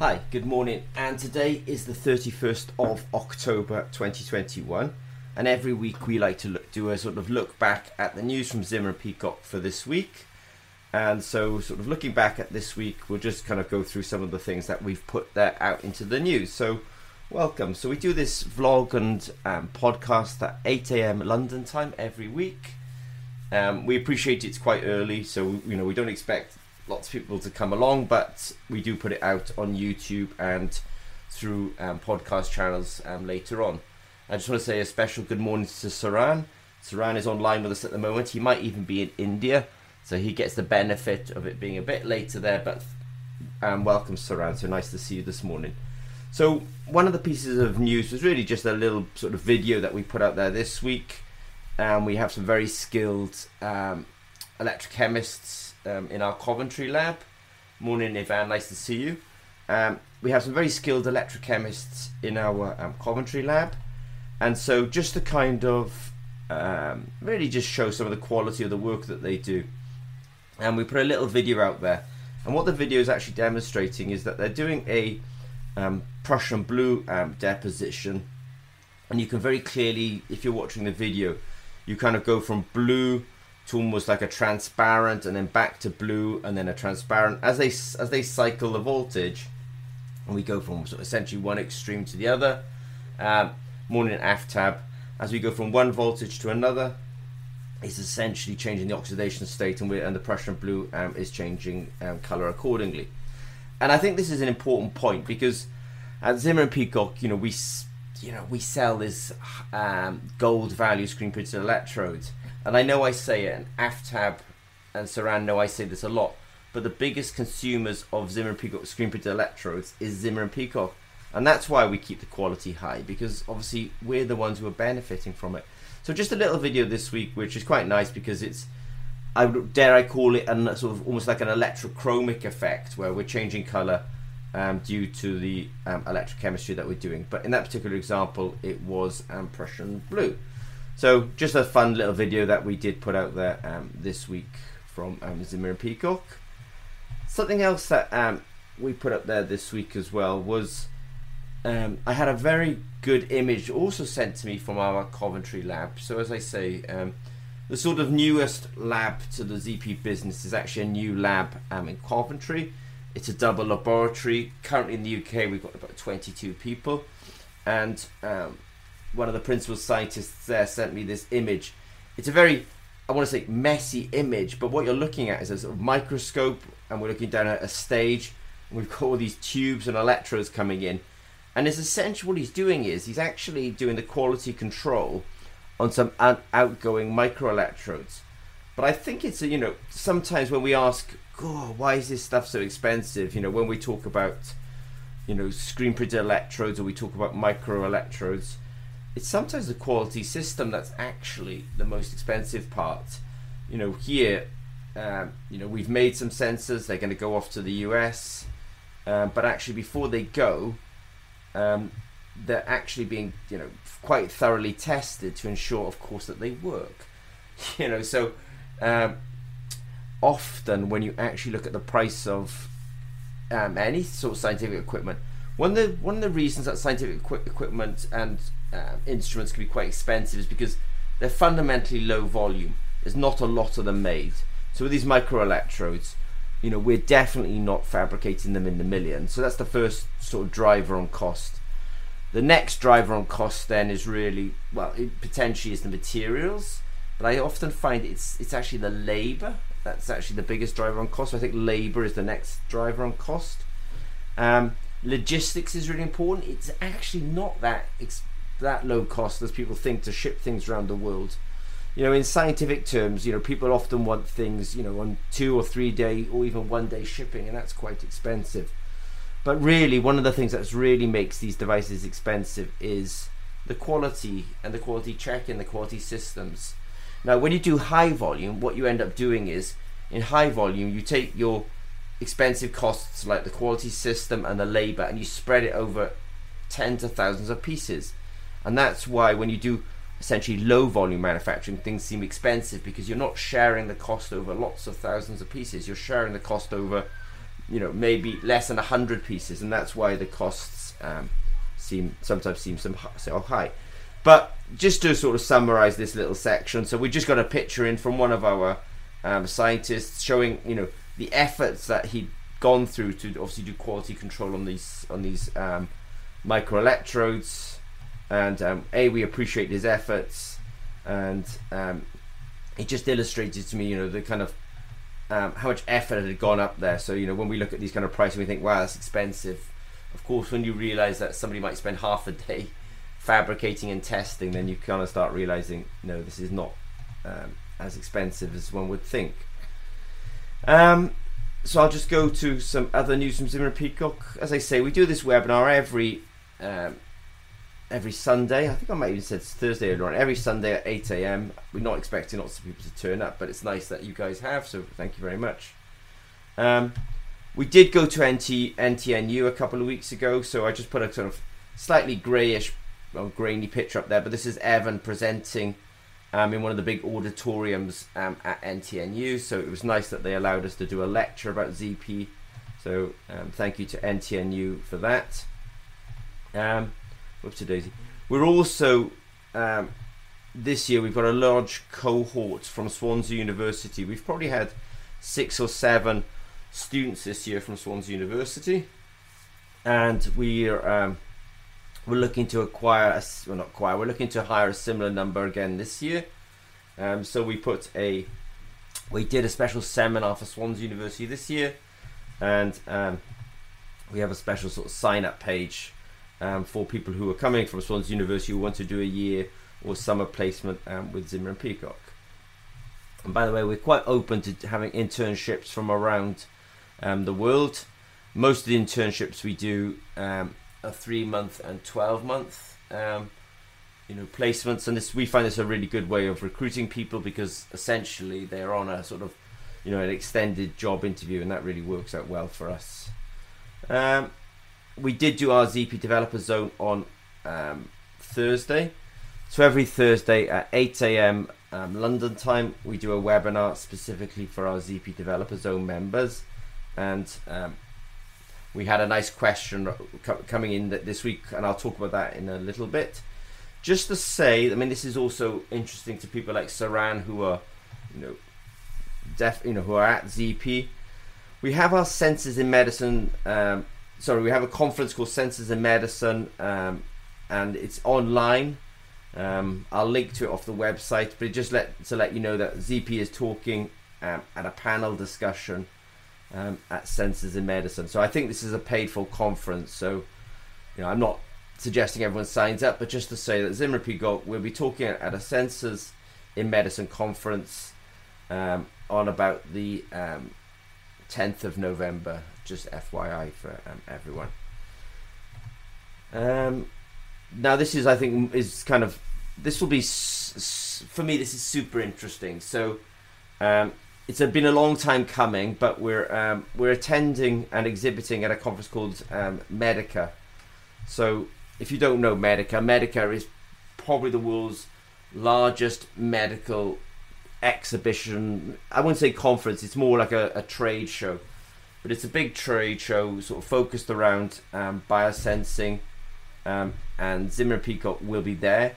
Hi, good morning. And today is the 31st of October 2021. And every week we like to look, do a sort of look back at the news from Zimmer and Peacock for this week. And so, sort of looking back at this week, we'll just kind of go through some of the things that we've put there out into the news. So, welcome. So, we do this vlog and um, podcast at 8 a.m. London time every week. Um, we appreciate it's quite early, so you know we don't expect lots of people to come along, but we do put it out on YouTube and through um, podcast channels um, later on. I just want to say a special good morning to Saran. Saran is online with us at the moment. He might even be in India, so he gets the benefit of it being a bit later there. But um, welcome, Saran. So nice to see you this morning. So one of the pieces of news was really just a little sort of video that we put out there this week and we have some very skilled um, electrochemists um, in our Coventry lab. Morning, Ivan. Nice to see you. Um, we have some very skilled electrochemists in our um, Coventry lab, and so just to kind of um, really just show some of the quality of the work that they do. And we put a little video out there, and what the video is actually demonstrating is that they're doing a um, Prussian blue deposition, and you can very clearly, if you're watching the video, you kind of go from blue to almost like a transparent and then back to blue and then a transparent. As they as they cycle the voltage and we go from essentially one extreme to the other um, morning aftab as we go from one voltage to another it's essentially changing the oxidation state and, and the Prussian blue um, is changing um, color accordingly. And I think this is an important point because at Zimmer and Peacock you know we you know, we sell this um, gold value screen printed electrodes. And I know I say it, and Aftab and Saran know I say this a lot, but the biggest consumers of Zimmer and Peacock screen printed electrodes is Zimmer and Peacock. And that's why we keep the quality high, because obviously we're the ones who are benefiting from it. So just a little video this week, which is quite nice because it's, I dare I call it, an sort of almost like an electrochromic effect, where we're changing color um, due to the um, electrochemistry that we're doing. But in that particular example, it was um, Prussian blue. So just a fun little video that we did put out there um, this week from um, Zimmer and Peacock. Something else that um, we put up there this week as well was um, I had a very good image also sent to me from our Coventry lab. So as I say, the sort of newest lab to the ZP business is actually a new lab in Coventry it's a double laboratory. Currently in the UK, we've got about 22 people, and um, one of the principal scientists there sent me this image. It's a very, I want to say, messy image, but what you're looking at is a sort of microscope, and we're looking down at a stage, and we've got all these tubes and electrodes coming in. And it's essentially what he's doing is he's actually doing the quality control on some outgoing microelectrodes. But I think it's, you know, sometimes when we ask why is this stuff so expensive? You know, when we talk about, you know, screen printed electrodes or we talk about micro electrodes, it's sometimes the quality system that's actually the most expensive part. You know, here, um, you know, we've made some sensors. They're going to go off to the US, um, but actually, before they go, um, they're actually being, you know, quite thoroughly tested to ensure, of course, that they work. You know, so um, often when you actually look at the price of um, any sort of scientific equipment, one of the one of the reasons that scientific equi- equipment and uh, instruments can be quite expensive is because they're fundamentally low volume. There's not a lot of them made. So with these microelectrodes, you know, we're definitely not fabricating them in the millions. So that's the first sort of driver on cost. The next driver on cost then is really well, it potentially is the materials, but I often find it's it's actually the labour that's actually the biggest driver on cost. I think labour is the next driver on cost. Um, logistics is really important. It's actually not that that low cost as people think to ship things around the world. You know, in scientific terms, you know, people often want things, you know, on two or three day or even one day shipping, and that's quite expensive. But really, one of the things that really makes these devices expensive is the quality and the quality check and the quality systems. Now, when you do high volume, what you end up doing is in high volume, you take your expensive costs like the quality system and the labor and you spread it over tens of thousands of pieces. And that's why when you do essentially low volume manufacturing, things seem expensive because you're not sharing the cost over lots of thousands of pieces. You're sharing the cost over you know maybe less than hundred pieces, and that's why the costs um, seem sometimes seem some so high. But just to sort of summarize this little section, so we just got a picture in from one of our um, scientists showing you know the efforts that he'd gone through to obviously do quality control on these on these um, microelectrodes, and um, a we appreciate his efforts, and um, it just illustrated to me you know the kind of um, how much effort had gone up there. So you know when we look at these kind of prices, we think wow that's expensive. Of course, when you realise that somebody might spend half a day fabricating and testing, then you kind of start realizing, no, this is not um, as expensive as one would think. Um, so I'll just go to some other news from Zimmer Peacock. As I say, we do this webinar every um, every Sunday. I think I might even said Thursday or every Sunday at 8 a.m. We're not expecting lots of people to turn up, but it's nice that you guys have. So thank you very much. Um, we did go to NT, NTNU a couple of weeks ago, so I just put a sort of slightly greyish well, grainy picture up there, but this is Evan presenting um, in one of the big auditoriums um, at NTNU. So it was nice that they allowed us to do a lecture about ZP. So um, thank you to NTNU for that. Um, daisy. We're also um, this year we've got a large cohort from Swansea University. We've probably had six or seven students this year from Swansea University, and we are um, we're looking to acquire, a, well not acquire, we're looking to hire a similar number again this year. Um, so we put a, we did a special seminar for Swansea University this year, and um, we have a special sort of sign up page um, for people who are coming from Swansea University who want to do a year or summer placement um, with Zimmer and Peacock. And by the way, we're quite open to having internships from around um, the world. Most of the internships we do um, a three month and 12 month um, you know placements. And this we find this a really good way of recruiting people because essentially they're on a sort of you know an extended job interview and that really works out well for us. Um, we did do our ZP developer zone on um, Thursday. So every Thursday at 8 a.m. Um, London time we do a webinar specifically for our ZP developer zone members. And um, we had a nice question coming in this week, and I'll talk about that in a little bit. Just to say, I mean, this is also interesting to people like Saran who are, you know, deaf, you know, who are at ZP. We have our Sensors in Medicine. Um, sorry, we have a conference called Sensors in Medicine, um, and it's online. Um, I'll link to it off the website, but just let to let you know that ZP is talking um, at a panel discussion um, at Sensors in Medicine. So I think this is a paid for conference. So, you know, I'm not suggesting everyone signs up, but just to say that Zimmer Peacock will be talking at a Sensors in Medicine conference um, on about the um, 10th of November. Just FYI for um, everyone. Um, now, this is, I think, is kind of this will be for me. This is super interesting. So, um, it's been a long time coming, but we're um, we're attending and exhibiting at a conference called um, Medica. So, if you don't know Medica, Medica is probably the world's largest medical exhibition. I wouldn't say conference; it's more like a, a trade show, but it's a big trade show, sort of focused around um, biosensing, um, and Zimmer Peacock will be there.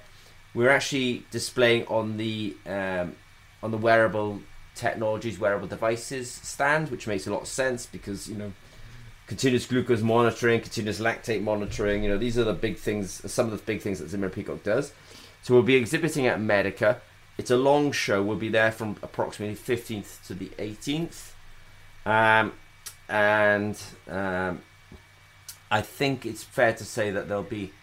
We're actually displaying on the um, on the wearable technologies, wearable devices stand, which makes a lot of sense because you know continuous glucose monitoring, continuous lactate monitoring. You know these are the big things, some of the big things that Zimmer Peacock does. So we'll be exhibiting at Medica. It's a long show. We'll be there from approximately 15th to the 18th, um, and um, I think it's fair to say that there'll be.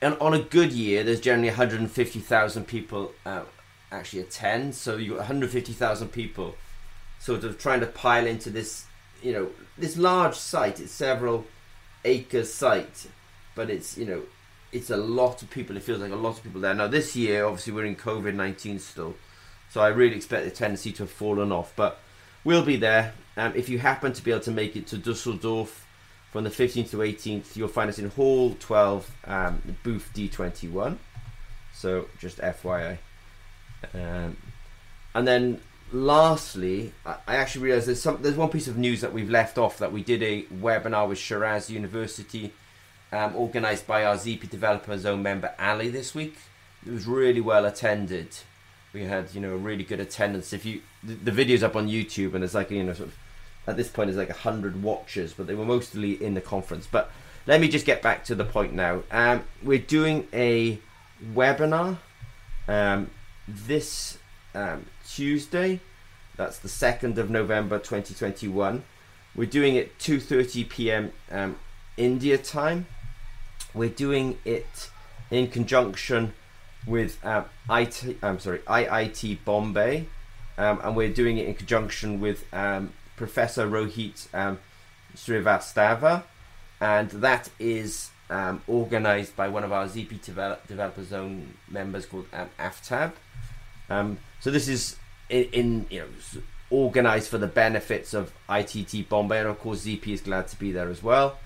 And on a good year, there's generally 150,000 people uh, actually a attend. So you've got 150,000 people sort of trying to pile into this, you know, this large site. It's several acre site, but it's you know, it's a lot of people. It feels like a lot of people there. Now this year, obviously, we're in COVID 19 still, so I really expect the tendency to have fallen off. But we'll be there. Um, if you happen to be able to make it to Dusseldorf from the 15th to 18th, you'll find us in Hall 12, um, booth D21. So just FYI. Um, and then lastly, I, actually realised there's some there's one piece of news that we've left off that we did a webinar with Shiraz University, um, organised by our ZP Developer Zone member Ali this week. It was really well attended. We had you know a really good attendance. If you the, the video's up on YouTube and there's like you know sort of at this point there's like hundred watchers, but they were mostly in the conference. But let me just get back to the point now. Um, we're doing a webinar um, this um, Tuesday. That's the second of November, 2021. We're doing it 2:30 p.m. Um, India time. We're doing it in conjunction with um, IT. I'm sorry, IIT Bombay, um, and we're doing it in conjunction with um, Professor Rohit um, Srivastava, and that is um, organized by one of our ZP develop, Developer Zone members called um, AFTAB. Um, so this is in, in, you know organized for the benefits of ITT Bombay, and of course ZP is glad to be there as well.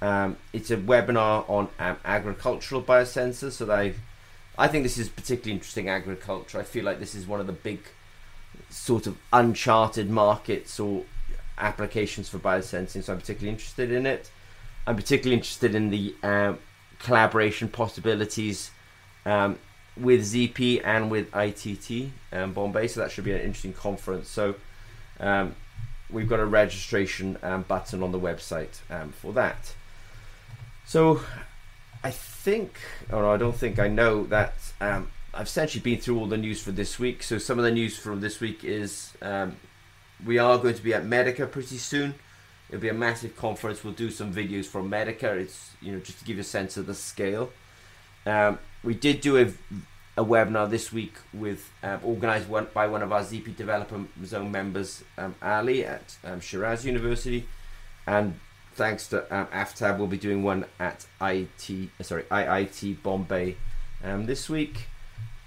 Um, it's a webinar on um, agricultural biosensors. So I, I think this is particularly interesting agriculture. I feel like this is one of the big sort of uncharted markets or applications for biosensing. So I'm particularly interested in it. I'm particularly interested in the um, collaboration possibilities um, with ZP and with ITT um, Bombay. So that should be an interesting conference. So um, we've got a registration um, button on the website for that. So I think, or I don't think I know that I've essentially been through all the news for this week. So some of the news from this week is we are going to be at Medica pretty soon. It'll be a massive conference. We'll do some videos from Medica. It's you know just to give you a sense of the scale. Um, we did do a, a webinar this week with um, organised one, by one of our ZP Developer Zone members, um, Ali at um, Shiraz University, and thanks to um, AFTAB, we'll be doing one at IT uh, sorry IIT Bombay um, this week.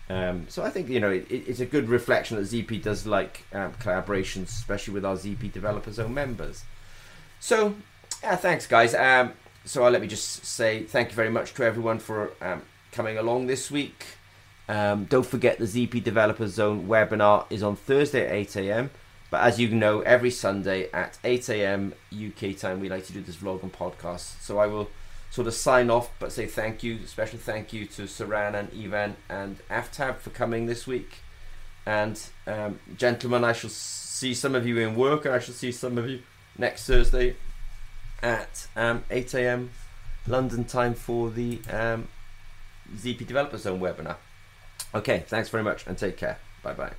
Um, so I think you know it, it's a good reflection that ZP does like um, collaborations, especially with our ZP Developer Zone members. So, yeah, thanks, guys. Um, so, uh, let me just say thank you very much to everyone for um, coming along this week. Um, don't forget the ZP Developer Zone webinar is on Thursday at 8 a.m. But as you know, every Sunday at 8 a.m. UK time, we like to do this vlog and podcast. So I will sort of sign off, but say thank you, special thank you to Saran and Ivan and Aftab for coming this week. And um, gentlemen, I shall see some of you in work, and I shall see some of you next Thursday at um, 8 a.m. London time for the um, ZP Developer Zone webinar. Okay, thanks very much and take care. Bye bye.